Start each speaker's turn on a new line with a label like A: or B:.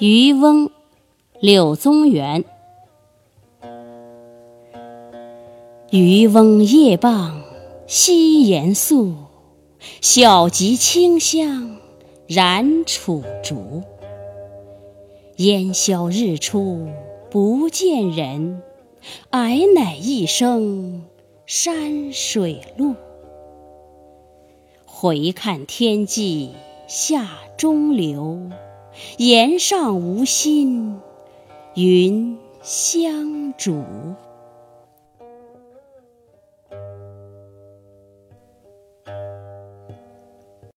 A: 渔翁，柳宗元。渔翁夜傍西岩宿，小楫清香燃楚竹。烟消日出不见人，矮乃一声山水路。回看天际下中流。岩上无心，云相逐。